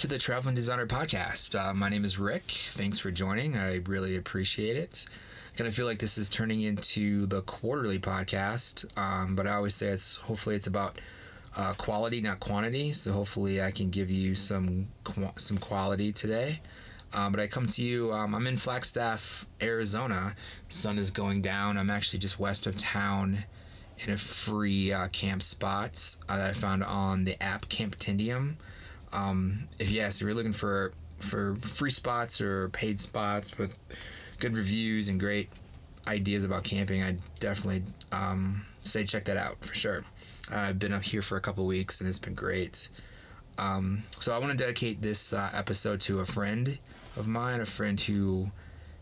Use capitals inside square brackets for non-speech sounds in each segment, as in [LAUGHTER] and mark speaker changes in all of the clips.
Speaker 1: to the Traveling Designer Podcast. Uh, my name is Rick. Thanks for joining. I really appreciate it. Kind of feel like this is turning into the quarterly podcast, um, but I always say it's hopefully it's about uh, quality, not quantity. So hopefully I can give you some qu- some quality today. Um, but I come to you. Um, I'm in Flagstaff, Arizona. Sun is going down. I'm actually just west of town in a free uh, camp spot uh, that I found on the app Campendium. Um, if yes, if you're looking for for free spots or paid spots with good reviews and great ideas about camping, I definitely um, say check that out for sure. I've been up here for a couple weeks and it's been great. Um, so I want to dedicate this uh, episode to a friend of mine, a friend who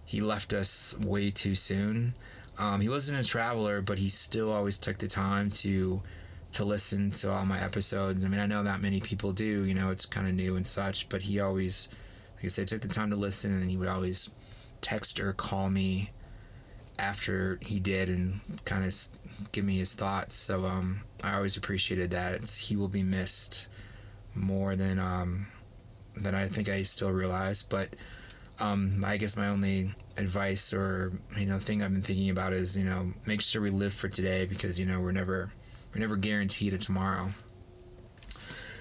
Speaker 1: he left us way too soon. Um, he wasn't a traveler, but he still always took the time to to listen to all my episodes. I mean, I know not many people do. You know, it's kind of new and such, but he always, like I said, took the time to listen, and he would always text or call me after he did and kind of give me his thoughts. So um, I always appreciated that. It's, he will be missed more than um, than I think I still realize. But um, I guess my only advice or you know thing I've been thinking about is you know make sure we live for today because you know we're never we're never guaranteed a tomorrow.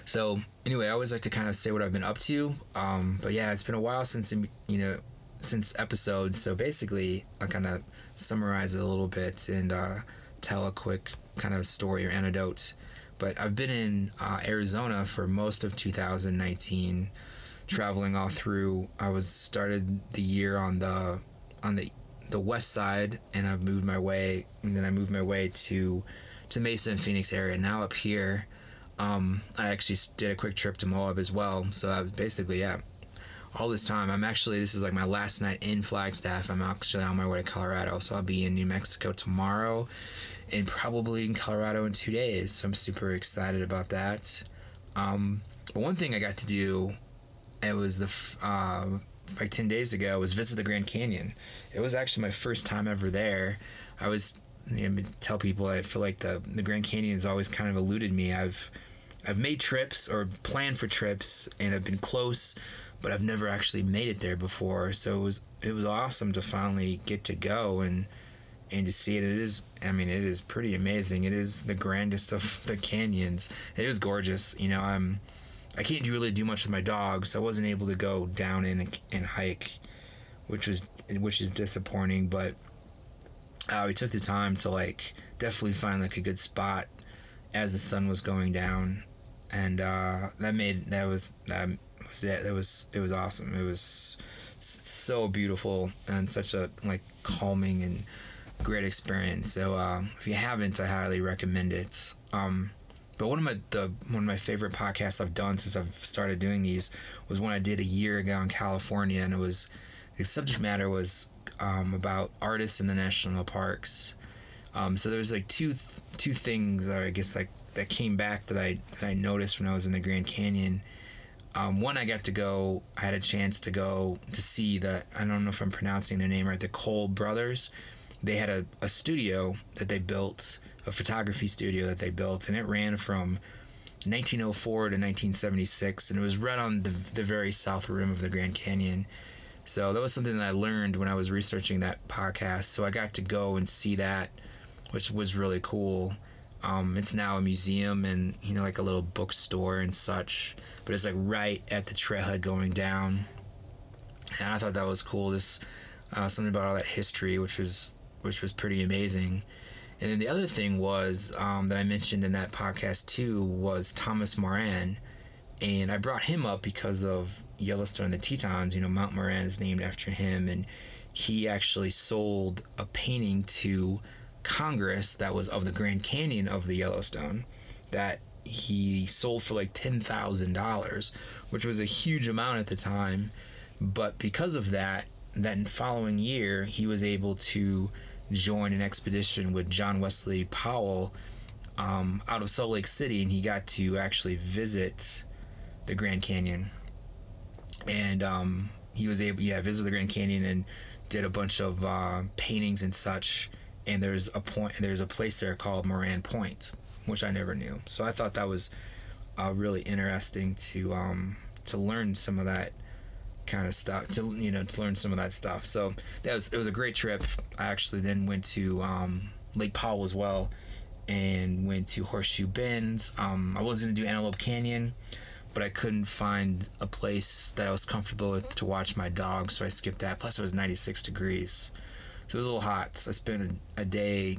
Speaker 1: So anyway, I always like to kind of say what I've been up to. Um, but yeah, it's been a while since you know since episodes. So basically, I'll kind of summarize it a little bit and uh, tell a quick kind of story or anecdote. But I've been in uh, Arizona for most of 2019, traveling all through. I was started the year on the on the the west side, and I've moved my way, and then I moved my way to to Mesa and Phoenix area. Now up here, um, I actually did a quick trip to Moab as well. So I was basically yeah, all this time. I'm actually this is like my last night in Flagstaff. I'm actually on my way to Colorado, so I'll be in New Mexico tomorrow, and probably in Colorado in two days. So I'm super excited about that. Um, but one thing I got to do, it was the uh, like ten days ago, was visit the Grand Canyon. It was actually my first time ever there. I was you know, tell people I feel like the the Grand Canyon has always kind of eluded me. I've I've made trips or planned for trips and I've been close, but I've never actually made it there before. So it was it was awesome to finally get to go and and to see it. It is I mean it is pretty amazing. It is the grandest of [LAUGHS] the canyons. It was gorgeous. You know I'm I can't really do much with my dog, so I wasn't able to go down in and, and hike, which was which is disappointing, but uh, we took the time to like definitely find like a good spot as the sun was going down. And uh, that made that was that was it. That was it was awesome. It was so beautiful and such a like calming and great experience. So uh, if you haven't i highly recommend it. Um, but one of my the one of my favorite podcasts i've done since i've started doing these was one i did a year ago in california and it was the subject matter was um, about artists in the national parks. Um, so there's like two th- two things that I guess like that came back that I that I noticed when I was in the Grand Canyon. Um, one, I got to go. I had a chance to go to see the. I don't know if I'm pronouncing their name right. The Kolb brothers. They had a, a studio that they built, a photography studio that they built, and it ran from 1904 to 1976, and it was right on the the very south rim of the Grand Canyon so that was something that I learned when I was researching that podcast. So I got to go and see that, which was really cool. Um, it's now a museum and you know like a little bookstore and such, but it's like right at the trailhead going down. And I thought that was cool. This uh, something about all that history, which was which was pretty amazing. And then the other thing was um, that I mentioned in that podcast too was Thomas Moran, and I brought him up because of Yellowstone and the Tetons, you know, Mount Moran is named after him, and he actually sold a painting to Congress that was of the Grand Canyon of the Yellowstone that he sold for like $10,000, which was a huge amount at the time. But because of that, that following year, he was able to join an expedition with John Wesley Powell um, out of Salt Lake City, and he got to actually visit the Grand Canyon and um, he was able yeah visit the Grand Canyon and did a bunch of uh, paintings and such. And there's a point there's a place there called Moran Point, which I never knew. So I thought that was uh, really interesting to um, to learn some of that kind of stuff to you know to learn some of that stuff so that was it was a great trip i actually then went to um, lake powell as well and went to horseshoe bends um, i was to do antelope canyon but i couldn't find a place that i was comfortable with to watch my dog so i skipped that plus it was 96 degrees so it was a little hot so i spent a, day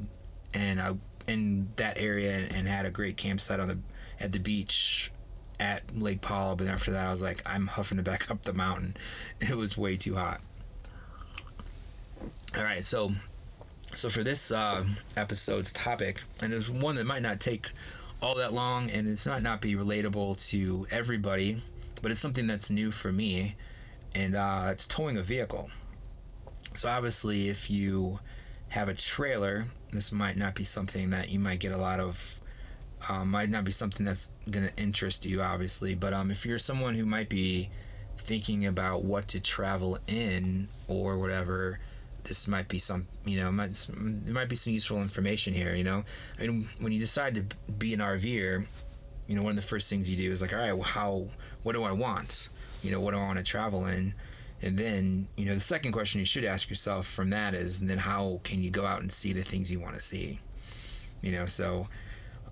Speaker 1: and i in that area and had a great campsite on the at the beach at Lake Powell, but after that I was like, I'm huffing it back up the mountain. [LAUGHS] It was way too hot. All right, so so for this uh, episode's topic, and it's one that might not take all that long, and it's might not be relatable to everybody, but it's something that's new for me, and uh, it's towing a vehicle. So obviously, if you have a trailer, this might not be something that you might get a lot of um, might not be something that's going to interest you, obviously. But um, if you're someone who might be thinking about what to travel in or whatever, this might be some, you know, might, there might be some useful information here. You know, I mean, when you decide to be an RVer, you know, one of the first things you do is like, all right, well, how, what do I want? You know, what do I want to travel in? And then, you know, the second question you should ask yourself from that is, then how can you go out and see the things you want to see? You know, so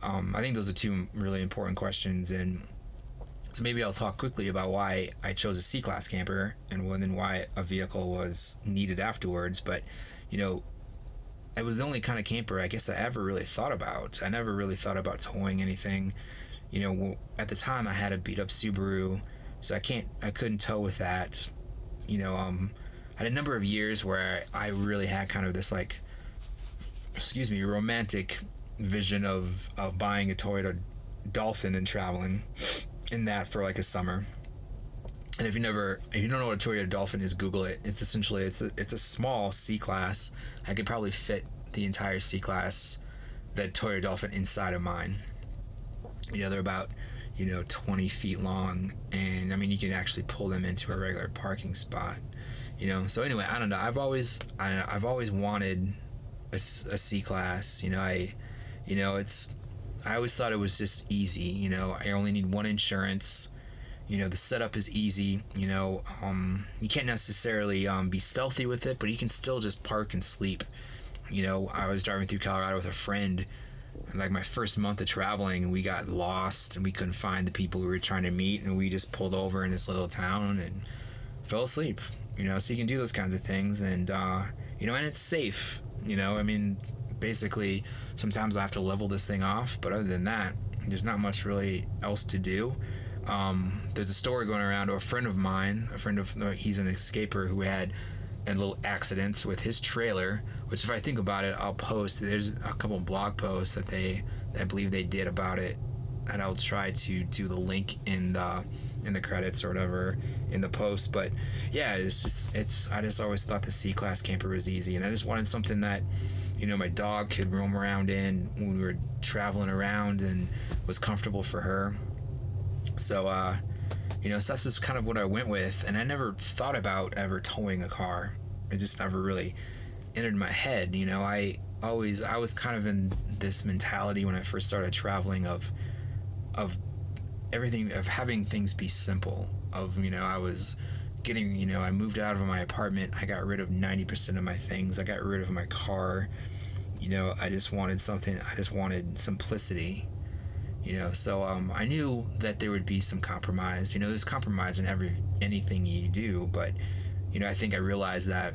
Speaker 1: um, I think those are two really important questions, and so maybe I'll talk quickly about why I chose a C class camper and then why a vehicle was needed afterwards. But you know, it was the only kind of camper I guess I ever really thought about. I never really thought about towing anything. You know, at the time I had a beat up Subaru, so I can't, I couldn't tow with that. You know, um, I had a number of years where I really had kind of this like, excuse me, romantic vision of of buying a Toyota Dolphin and traveling in that for like a summer. And if you never, if you don't know what a Toyota Dolphin is, Google it. It's essentially it's a it's a small C class. I could probably fit the entire C class, that Toyota Dolphin inside of mine. You know, they're about you know 20 feet long, and I mean you can actually pull them into a regular parking spot. You know, so anyway, I don't know. I've always I don't know, I've always wanted a, a C class. You know, I you know, it's I always thought it was just easy. You know, I only need one insurance. You know, the setup is easy. You know, um, you can't necessarily um, be stealthy with it, but you can still just park and sleep. You know, I was driving through Colorado with a friend, like my first month of traveling, we got lost and we couldn't find the people we were trying to meet, and we just pulled over in this little town and fell asleep. You know, so you can do those kinds of things, and uh, you know, and it's safe. You know, I mean, basically sometimes I have to level this thing off, but other than that, there's not much really else to do. Um, there's a story going around. Of a friend of mine, a friend of uh, he's an escaper who had a little accident with his trailer. Which, if I think about it, I'll post. There's a couple blog posts that they, I believe they did about it, and I'll try to do the link in the in the credits or whatever in the post. But yeah, it's just it's. I just always thought the C class camper was easy, and I just wanted something that you know my dog could roam around in when we were traveling around and was comfortable for her. So uh you know so that's just kind of what i went with and i never thought about ever towing a car. It just never really entered my head you know. I always i was kind of in this mentality when i first started traveling of of everything of having things be simple of you know i was getting, you know, I moved out of my apartment. I got rid of 90% of my things. I got rid of my car. You know, I just wanted something, I just wanted simplicity. You know, so um, I knew that there would be some compromise. You know, there's compromise in every anything you do, but you know, I think I realized that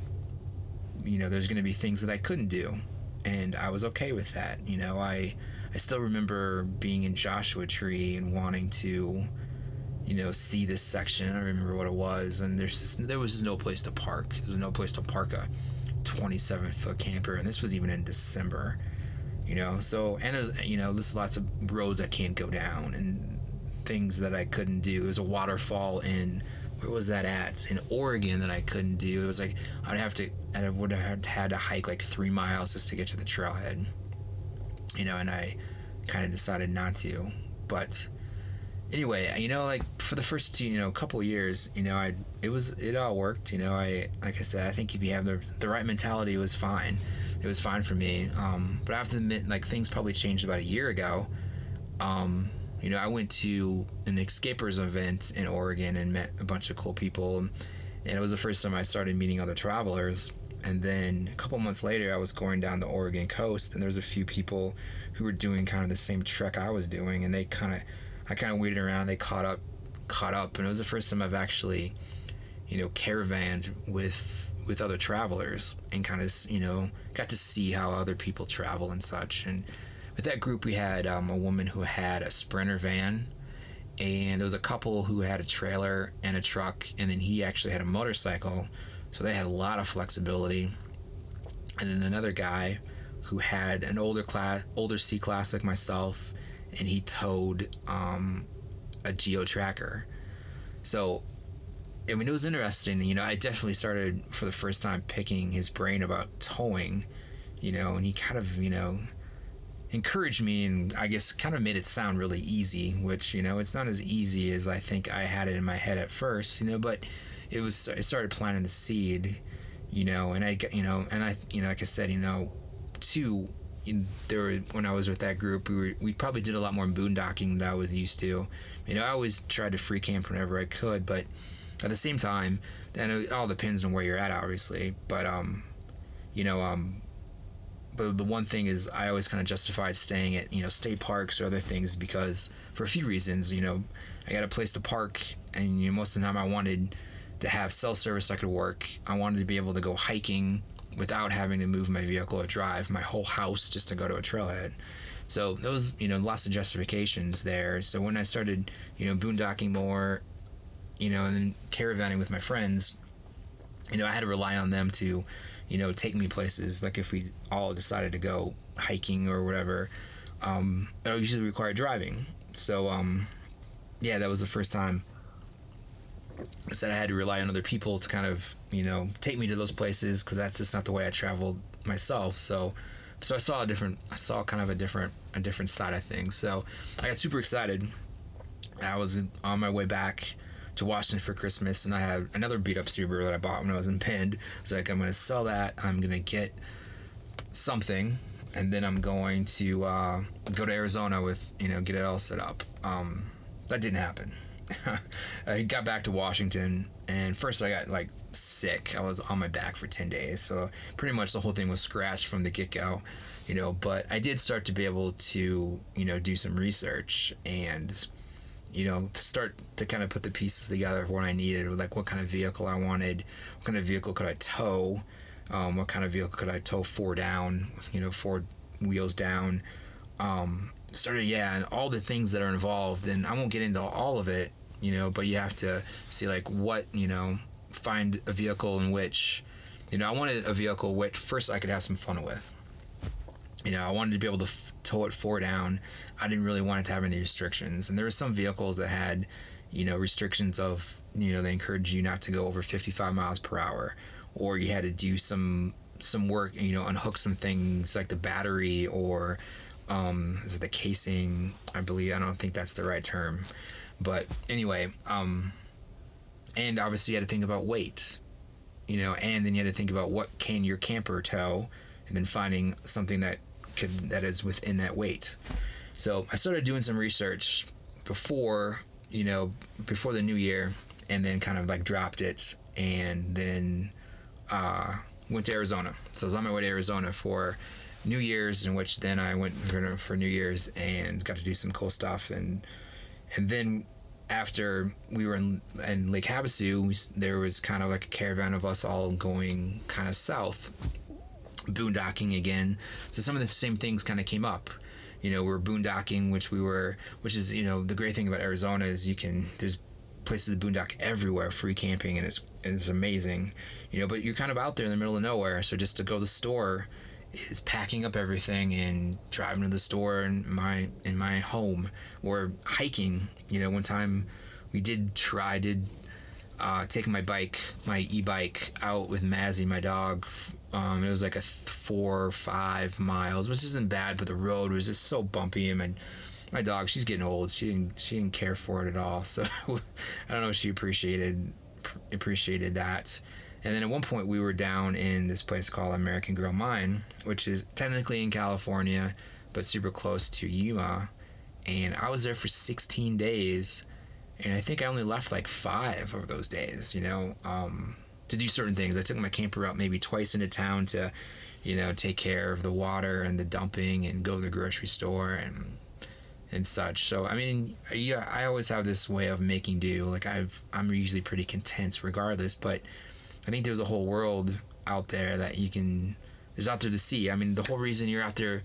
Speaker 1: you know, there's going to be things that I couldn't do, and I was okay with that. You know, I I still remember being in Joshua Tree and wanting to you know, see this section. I don't remember what it was, and there's just, there was just no place to park. There was no place to park a 27 foot camper, and this was even in December. You know, so and there's you know, there's lots of roads I can't go down and things that I couldn't do. There's a waterfall in where was that at in Oregon that I couldn't do. It was like I'd have to I would have had to hike like three miles just to get to the trailhead. You know, and I kind of decided not to, but anyway, you know, like for the first you know, couple years, you know, I it was it all worked. You know, I like I said, I think if you have the the right mentality, it was fine. It was fine for me. Um, but I have to admit, like things probably changed about a year ago. Um, you know, I went to an escapers event in Oregon and met a bunch of cool people, and it was the first time I started meeting other travelers. And then a couple months later, I was going down the Oregon coast, and there was a few people who were doing kind of the same trek I was doing, and they kind of, I kind of waited around. They caught up, caught up, and it was the first time I've actually, you know, caravanned with with other travelers and kind of you know got to see how other people travel and such and with that group we had um, a woman who had a sprinter van and there was a couple who had a trailer and a truck and then he actually had a motorcycle so they had a lot of flexibility and then another guy who had an older class older c class like myself and he towed um, a geo tracker so I mean, it was interesting. You know, I definitely started for the first time picking his brain about towing, you know, and he kind of, you know, encouraged me and I guess kind of made it sound really easy, which, you know, it's not as easy as I think I had it in my head at first, you know, but it was, I started planting the seed, you know, and I, you know, and I, you know, like I said, you know, two, there were, when I was with that group, we were, we probably did a lot more boondocking than I was used to. You know, I always tried to free camp whenever I could, but at the same time, and it all depends on where you're at, obviously. But um, you know, um, but the one thing is, I always kind of justified staying at you know state parks or other things because for a few reasons, you know, I got a place to park, and you know, most of the time I wanted to have cell service so I could work. I wanted to be able to go hiking without having to move my vehicle or drive my whole house just to go to a trailhead. So those, you know, lots of justifications there. So when I started, you know, boondocking more you know, and then caravanning with my friends, you know, I had to rely on them to, you know, take me places. Like if we all decided to go hiking or whatever, um, it usually required driving. So, um, yeah, that was the first time I said I had to rely on other people to kind of, you know, take me to those places because that's just not the way I traveled myself. So, so I saw a different, I saw kind of a different, a different side of things. So I got super excited. I was on my way back to Washington for Christmas, and I had another beat up Subaru that I bought when I was in Penn. So like, I'm gonna sell that. I'm gonna get something, and then I'm going to uh, go to Arizona with you know get it all set up. Um, that didn't happen. [LAUGHS] I got back to Washington, and first I got like sick. I was on my back for 10 days. So pretty much the whole thing was scratched from the get go, you know. But I did start to be able to, you know, do some research and you know, start to kind of put the pieces together of what I needed, like what kind of vehicle I wanted, what kind of vehicle could I tow, um, what kind of vehicle could I tow four down, you know, four wheels down. Um, started, yeah, and all the things that are involved. And I won't get into all of it, you know, but you have to see like what, you know, find a vehicle in which, you know, I wanted a vehicle which first I could have some fun with you know, I wanted to be able to f- tow it four down. I didn't really want it to have any restrictions. And there were some vehicles that had, you know, restrictions of, you know, they encourage you not to go over 55 miles per hour, or you had to do some some work, you know, unhook some things like the battery or um, is it the casing? I believe I don't think that's the right term, but anyway, um, and obviously you had to think about weight, you know, and then you had to think about what can your camper tow, and then finding something that could that is within that weight. So I started doing some research before you know before the new year, and then kind of like dropped it, and then uh, went to Arizona. So I was on my way to Arizona for New Year's, in which then I went for, for New Year's and got to do some cool stuff, and and then after we were in, in Lake Havasu, we, there was kind of like a caravan of us all going kind of south boondocking again. So some of the same things kind of came up. You know, we're boondocking, which we were, which is you know the great thing about Arizona is you can there's places to boondock everywhere, free camping, and it's it's amazing. You know, but you're kind of out there in the middle of nowhere, so just to go to the store is packing up everything and driving to the store in my in my home or hiking. You know, one time we did try did uh, taking my bike, my e-bike, out with Mazzy, my dog. Um, it was like a four or five miles, which isn't bad, but the road was just so bumpy. And my, my dog, she's getting old. She didn't she didn't care for it at all. [LAUGHS] So I don't know if she appreciated appreciated that. And then at one point we were down in this place called American Girl Mine, which is technically in California, but super close to Yuma. and I was there for 16 days, and I think I only left like five of those days. You know, um, to do certain things. I took my camper out maybe twice into town to, you know, take care of the water and the dumping and go to the grocery store and and such. So I mean, yeah, I always have this way of making do. Like I've I'm usually pretty content regardless, but I think there's a whole world out there that you can there's out there to see. I mean, the whole reason you're out there,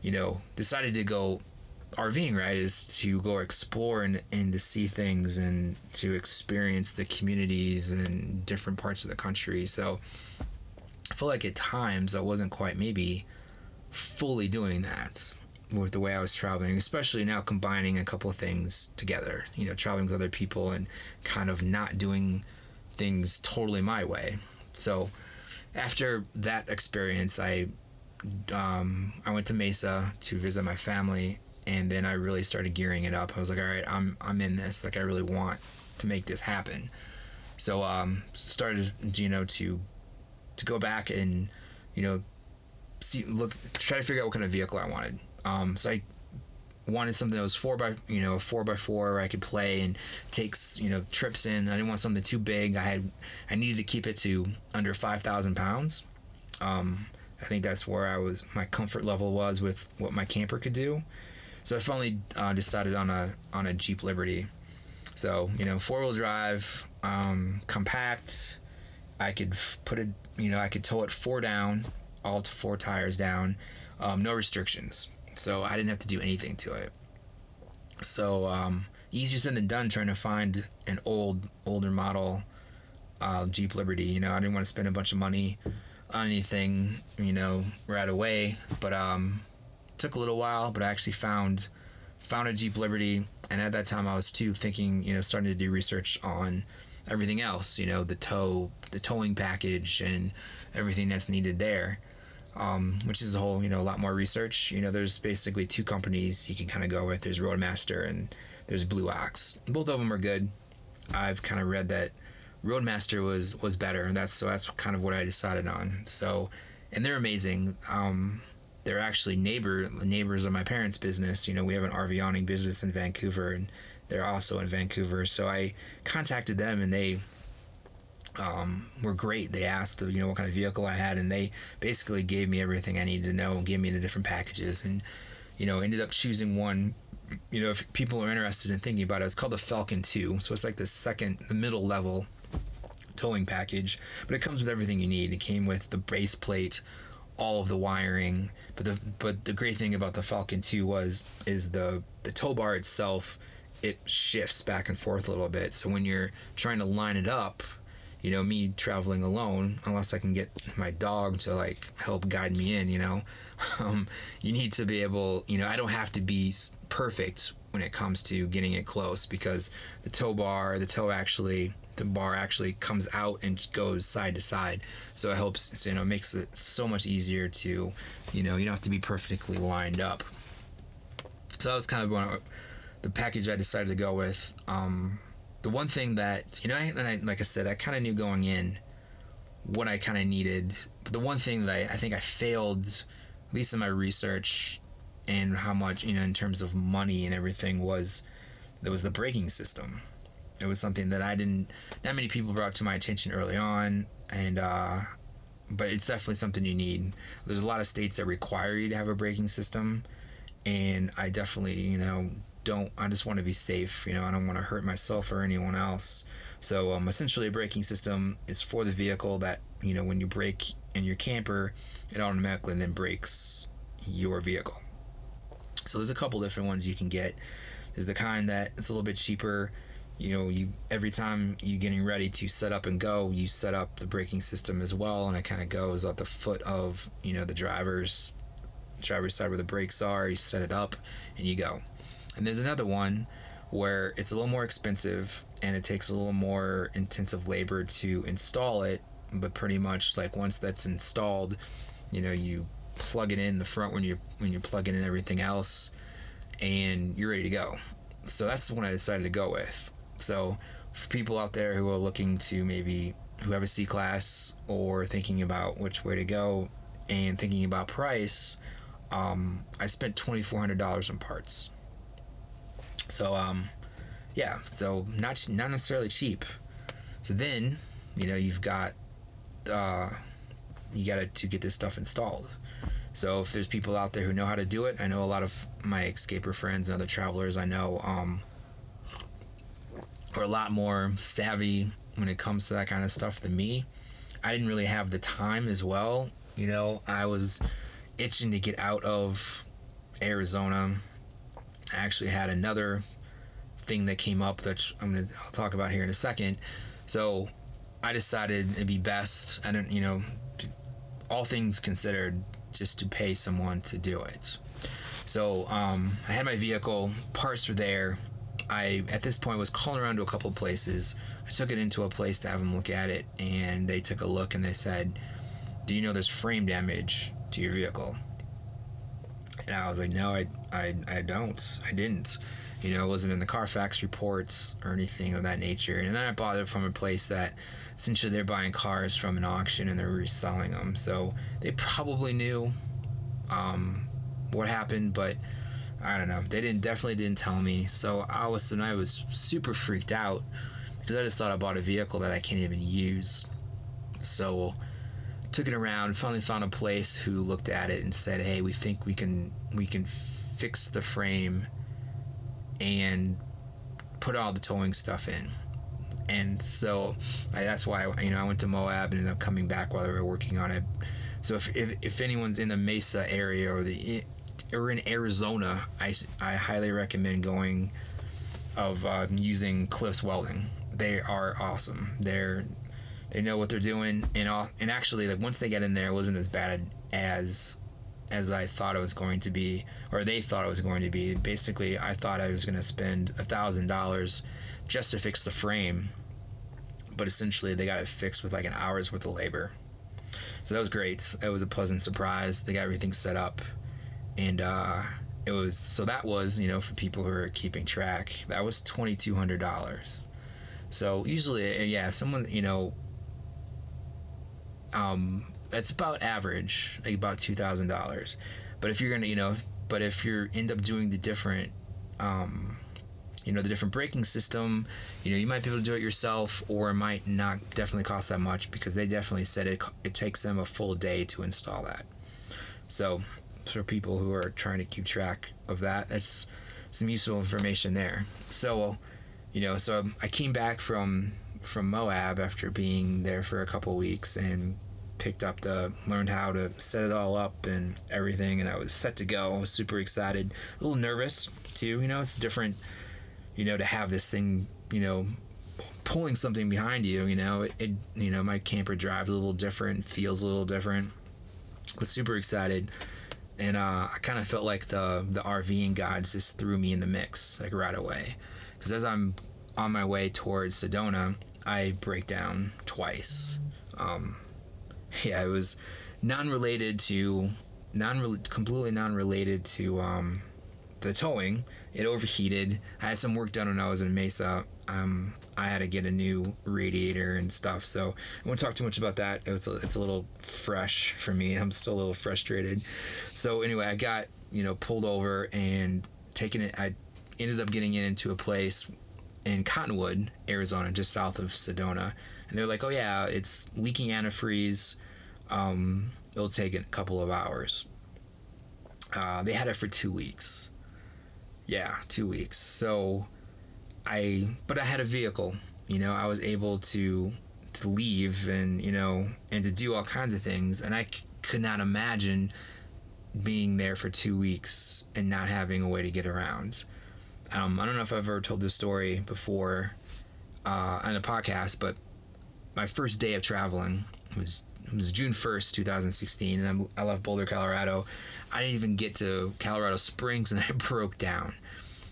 Speaker 1: you know, decided to go RVing, right, is to go explore and, and to see things and to experience the communities and different parts of the country. So I feel like at times I wasn't quite maybe fully doing that with the way I was traveling, especially now combining a couple of things together, you know, traveling with other people and kind of not doing things totally my way. So after that experience, I um, I went to Mesa to visit my family, and then I really started gearing it up. I was like, all right, I'm I'm in this. Like I really want to make this happen. So um, started you know to to go back and you know see look try to figure out what kind of vehicle I wanted. Um, so I wanted something that was four by you know four by four where I could play and takes you know trips in. I didn't want something too big. I had I needed to keep it to under five thousand pounds. Um, I think that's where I was my comfort level was with what my camper could do. So I finally uh, decided on a on a Jeep Liberty. So you know four wheel drive, um, compact. I could f- put it you know I could tow it four down, all to four tires down, um, no restrictions so I didn't have to do anything to it. So um, easier said than done trying to find an old, older model uh, Jeep Liberty. You know, I didn't want to spend a bunch of money on anything, you know, right away. But um, took a little while, but I actually found found a Jeep Liberty, and at that time I was too thinking, you know, starting to do research on everything else. You know, the tow, the towing package, and everything that's needed there um, which is a whole, you know, a lot more research. You know, there's basically two companies you can kind of go with. There's Roadmaster and there's Blue Ox. Both of them are good. I've kind of read that Roadmaster was was better, and that's so that's kind of what I decided on. So, and they're amazing. Um, they're actually neighbor neighbors of my parents' business. You know, we have an RV awning business in Vancouver, and they're also in Vancouver. So I contacted them, and they um, were great. They asked, you know, what kind of vehicle I had, and they basically gave me everything I needed to know, and gave me the different packages, and you know, ended up choosing one. You know, if people are interested in thinking about it, it's called the Falcon Two. So it's like the second, the middle level towing package, but it comes with everything you need. It came with the base plate, all of the wiring, but the but the great thing about the Falcon Two was is the the tow bar itself. It shifts back and forth a little bit. So when you're trying to line it up, you know, me traveling alone, unless I can get my dog to like help guide me in, you know, [LAUGHS] um, you need to be able, you know, I don't have to be perfect when it comes to getting it close because the tow bar, the tow actually, the bar actually comes out and goes side to side. So it helps, so, you know, it makes it so much easier to, you know, you don't have to be perfectly lined up. So that was kind of one of the package I decided to go with. Um, the one thing that you know, and I, like I said, I kind of knew going in what I kind of needed. But the one thing that I, I think I failed, at least in my research, and how much you know in terms of money and everything was there was the braking system. It was something that I didn't. Not many people brought to my attention early on, and uh, but it's definitely something you need. There's a lot of states that require you to have a braking system, and I definitely you know don't I just want to be safe. You know, I don't want to hurt myself or anyone else. So um, essentially, a braking system is for the vehicle that you know when you brake in your camper, it automatically then brakes your vehicle. So there's a couple different ones you can get. There's the kind that it's a little bit cheaper. You know, you every time you're getting ready to set up and go, you set up the braking system as well, and it kind of goes at the foot of you know the driver's driver's side where the brakes are. You set it up, and you go. And there's another one where it's a little more expensive and it takes a little more intensive labor to install it, but pretty much like once that's installed, you know, you plug it in the front when you when you're plugging in everything else and you're ready to go. So that's the one I decided to go with. So for people out there who are looking to maybe who have a C class or thinking about which way to go and thinking about price, um, I spent twenty four hundred dollars on parts So um, yeah, so not not necessarily cheap. So then, you know, you've got uh, you got to to get this stuff installed. So if there's people out there who know how to do it, I know a lot of my escaper friends and other travelers I know um, are a lot more savvy when it comes to that kind of stuff than me. I didn't really have the time as well. You know, I was itching to get out of Arizona. I actually had another thing that came up that I'm gonna I'll talk about here in a second. So I decided it'd be best. I don't, you know, all things considered, just to pay someone to do it. So um, I had my vehicle, parts were there. I at this point was calling around to a couple places. I took it into a place to have them look at it, and they took a look and they said, "Do you know there's frame damage to your vehicle?" And I was like, "No, I, I, I don't. I didn't." You know, it wasn't in the Carfax reports or anything of that nature. And then I bought it from a place that essentially they're buying cars from an auction and they're reselling them. So they probably knew um, what happened, but I don't know. They didn't definitely didn't tell me. So I was and I was super freaked out because I just thought I bought a vehicle that I can't even use. So took it around, finally found a place who looked at it and said, "Hey, we think we can we can fix the frame and put all the towing stuff in." And so I, that's why you know I went to Moab and ended up coming back while they were working on it. So if, if, if anyone's in the Mesa area or the or in Arizona, I, I highly recommend going of uh, using Cliffs Welding. They are awesome. They're they know what they're doing, and all, and actually, like once they get in there, it wasn't as bad as as I thought it was going to be, or they thought it was going to be. Basically, I thought I was going to spend a thousand dollars just to fix the frame, but essentially they got it fixed with like an hour's worth of labor. So that was great. It was a pleasant surprise. They got everything set up, and uh, it was so that was you know for people who are keeping track that was twenty two hundred dollars. So usually, yeah, someone you know um, that's about average, like about two thousand dollars. But if you're gonna, you know, but if you end up doing the different, um, you know, the different braking system, you know, you might be able to do it yourself, or it might not definitely cost that much because they definitely said it it takes them a full day to install that. So, for people who are trying to keep track of that, that's some useful information there. So, you know, so I came back from from Moab after being there for a couple weeks and picked up the learned how to set it all up and everything and I was set to go. I was super excited. A little nervous too, you know, it's different, you know, to have this thing, you know, pulling something behind you, you know, it, it you know, my camper drives a little different, feels a little different. But super excited. And uh, I kind of felt like the the RVing gods just threw me in the mix like right away. Because as I'm on my way towards Sedona, I break down twice. Um, [LAUGHS] yeah, it was non-related to non completely non-related to um, the towing. It overheated. I had some work done when I was in Mesa. Um, I had to get a new radiator and stuff. So I won't talk too much about that. It's a, it's a little fresh for me. I'm still a little frustrated. So anyway, I got you know pulled over and taken it. I ended up getting it into a place in Cottonwood, Arizona, just south of Sedona. And they're like, oh, yeah, it's leaking antifreeze. Um, it'll take a couple of hours. Uh, they had it for two weeks. Yeah, two weeks. So I, but I had a vehicle. You know, I was able to to leave and you know and to do all kinds of things, and I c- could not imagine being there for two weeks and not having a way to get around. Um, I don't know if I've ever told this story before uh, on a podcast, but my first day of traveling was was June first, two thousand sixteen, and I'm, I left Boulder, Colorado. I didn't even get to Colorado Springs, and [LAUGHS] I broke down.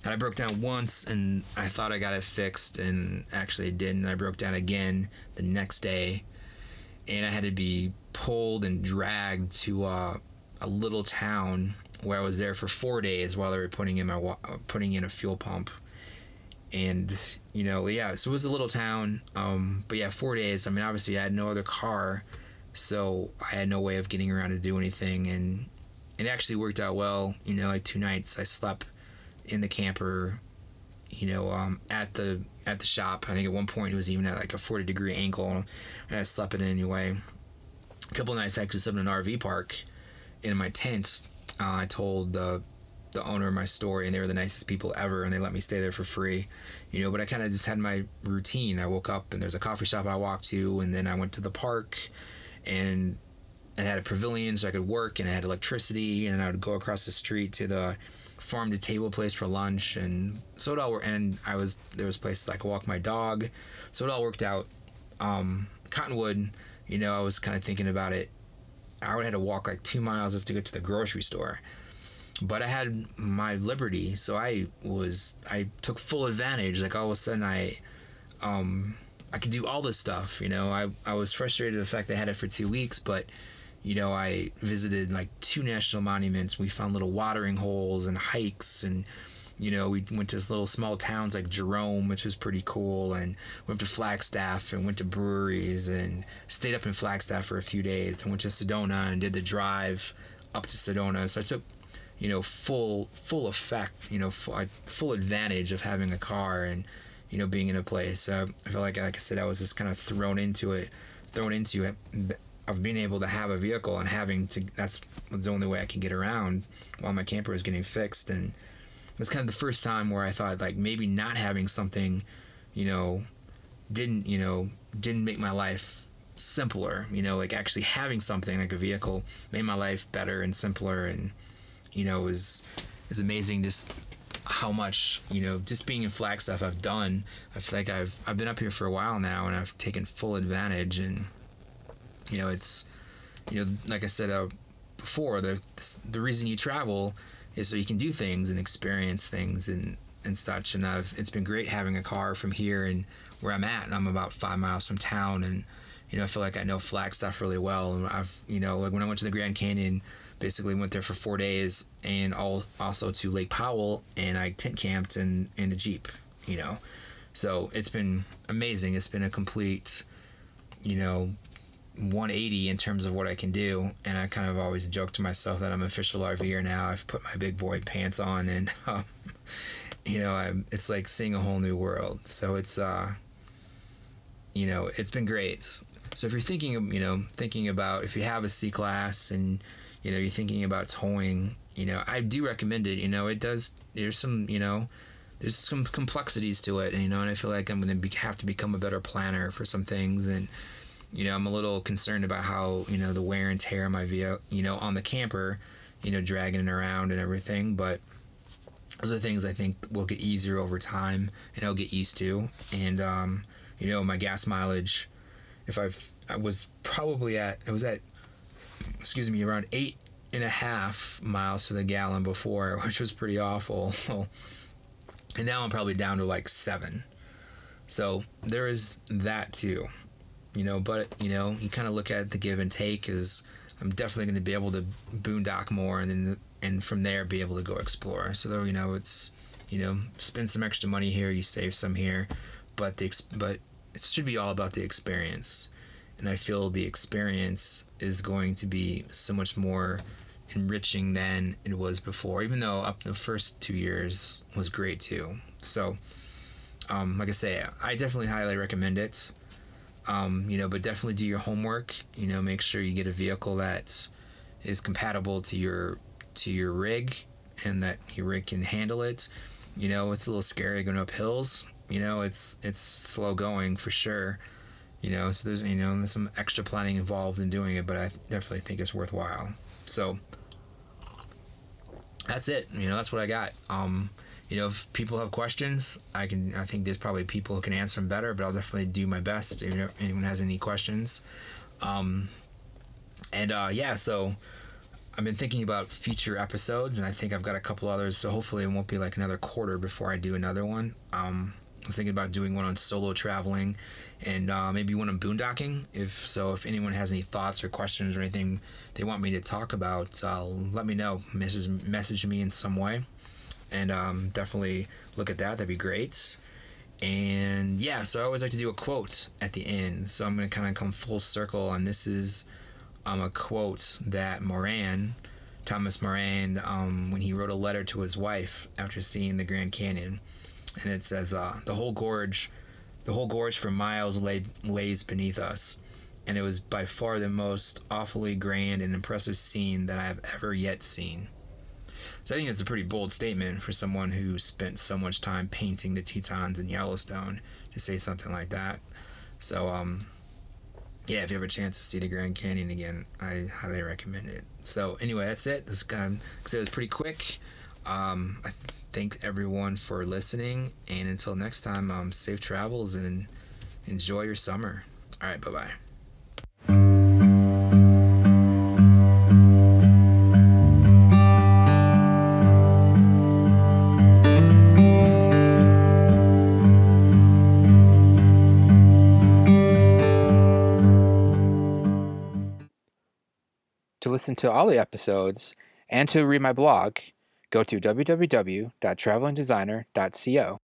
Speaker 1: And I broke down once, and I thought I got it fixed, and actually it didn't. I broke down again the next day, and I had to be pulled and dragged to uh, a little town where I was there for four days while they were putting in my wa- putting in a fuel pump, and you know, yeah, so it was a little town. Um, but yeah, four days. I mean, obviously, I had no other car, so I had no way of getting around to do anything, and it actually worked out well. You know, like two nights I slept in the camper you know, um, at the at the shop. I think at one point it was even at like a 40 degree angle, and I slept in it anyway. A couple nights I actually slept in an RV park in my tent. Uh, I told the the owner my story, and they were the nicest people ever, and they let me stay there for free, you know. But I kind of just had my routine. I woke up and there's a coffee shop I walked to, and then I went to the park, and I had a pavilion so I could work, and I had electricity, and I would go across the street to the farm to table place for lunch, and so it all worked. And I was there was places I could walk my dog, so it all worked out. Um, Cottonwood, you know, I was kind of thinking about it. I would have to walk like two miles just to get to the grocery store, but I had my liberty, so I was I took full advantage. Like all of a sudden, I um, I could do all this stuff. You know, I I was frustrated at the fact that I had it for two weeks, but you know, I visited like two national monuments. We found little watering holes and hikes, and you know, we went to little small towns like Jerome, which was pretty cool, and went to Flagstaff and went to breweries and stayed up in Flagstaff for a few days. And went to Sedona and did the drive up to Sedona. So I took, you know, full full effect, you know, full, full advantage of having a car and you know being in a place. Uh, I felt like, like I said, I was just kind of thrown into it, thrown into it of being able to have a vehicle and having to that's the only way I can get around while my camper was getting fixed and it was kind of the first time where I thought like maybe not having something you know didn't you know didn't make my life simpler you know like actually having something like a vehicle made my life better and simpler and you know was is amazing just how much you know just being in Flagstaff I've done. I feel like I've I've been up here for a while now and I've taken full advantage and you know it's you know like i said uh, before the the reason you travel is so you can do things and experience things and and such. And i've it's been great having a car from here and where i'm at. And i'm about five miles from town and you know i feel like i know flagstaff really well. And i've you know like when i went to the grand canyon basically went there for four days and all also to lake powell and i tent camped in in the jeep you know. So it's been amazing. It's been a complete you know 180 in terms of what I can do. And I kind of always joke to myself that I'm official RVer now. I've put my big boy pants on, and [LAUGHS] um, you know, I'm, it's like seeing a whole new world. So it's uh, you know, it's been great. So if you're thinking, of, you know, thinking about if you have a C class and you know you're thinking about towing, you know, I do recommend it. You know, it does. There's some, you know. There's some complexities to it, you know, and I feel like I'm going to have to become a better planner for some things, and you know, I'm a little concerned about how, you know, the wear and tear on my vehicle, you know, on the camper, you know, dragging it around and everything. But those are things I think will get easier over time and I'll get used to. And, um, you know, my gas mileage, if I've, I was probably at, it was at, excuse me, around eight and a half miles to the gallon before, [LAUGHS] which was pretty awful. [LAUGHS] and now I'm probably down to like seven. So there is that too you know, but you know, you kind of look at the give and take is I'm definitely going to be able to boondock more, and then and from there be able to go explore. So though you know, it's you know, spend some extra money here, you save some here, but the but it should be all about the experience, and I feel the experience is going to be so much more enriching than it was before. Even though up the first two years was great too. So, um, like I say, I definitely highly recommend it. Um, you know, but definitely do your homework. You know, make sure you get a vehicle that is compatible to your to your rig and that your rig can handle it. You know, it's a little scary going up hills. You know, it's it's slow going for sure. You know, so there's you know there's some extra planning involved in doing it, but I definitely think it's worthwhile. So that's it. You know, that's what I got. Um, you know, if people have questions, I can. I think there's probably people who can answer them better, but I'll definitely do my best. If anyone has any questions, um, and uh, yeah, so I've been thinking about future episodes, and I think I've got a couple others. So hopefully, it won't be like another quarter before I do another one. Um, I was thinking about doing one on solo traveling, and uh, maybe one on boondocking. If so, if anyone has any thoughts or questions or anything they want me to talk about, uh, let me know. Message message me in some way and um, definitely look at that. That'd be great. And yeah, so I always like to do a quote at the end. So I'm going to kind of come full circle, and this is um, a quote that Moran, Thomas Moran, um, when he wrote a letter to his wife after seeing the Grand Canyon, and it says uh, the whole gorge, the whole gorge for miles lay lays beneath us, and it was by far the most awfully grand and impressive scene that I have ever yet seen. So I think it's a pretty bold statement for someone who spent so much time painting the Tetons in Yellowstone to say something like that. So um, yeah, if you have a chance to see the Grand Canyon again, I highly recommend it. So anyway, that's it. This um, it was pretty quick. Um, I thank everyone for listening, and until next time, um, safe travels and enjoy your summer. All right, bye bye.
Speaker 2: To listen to all the episodes and to read my blog, go to www.travelingdesigner.co.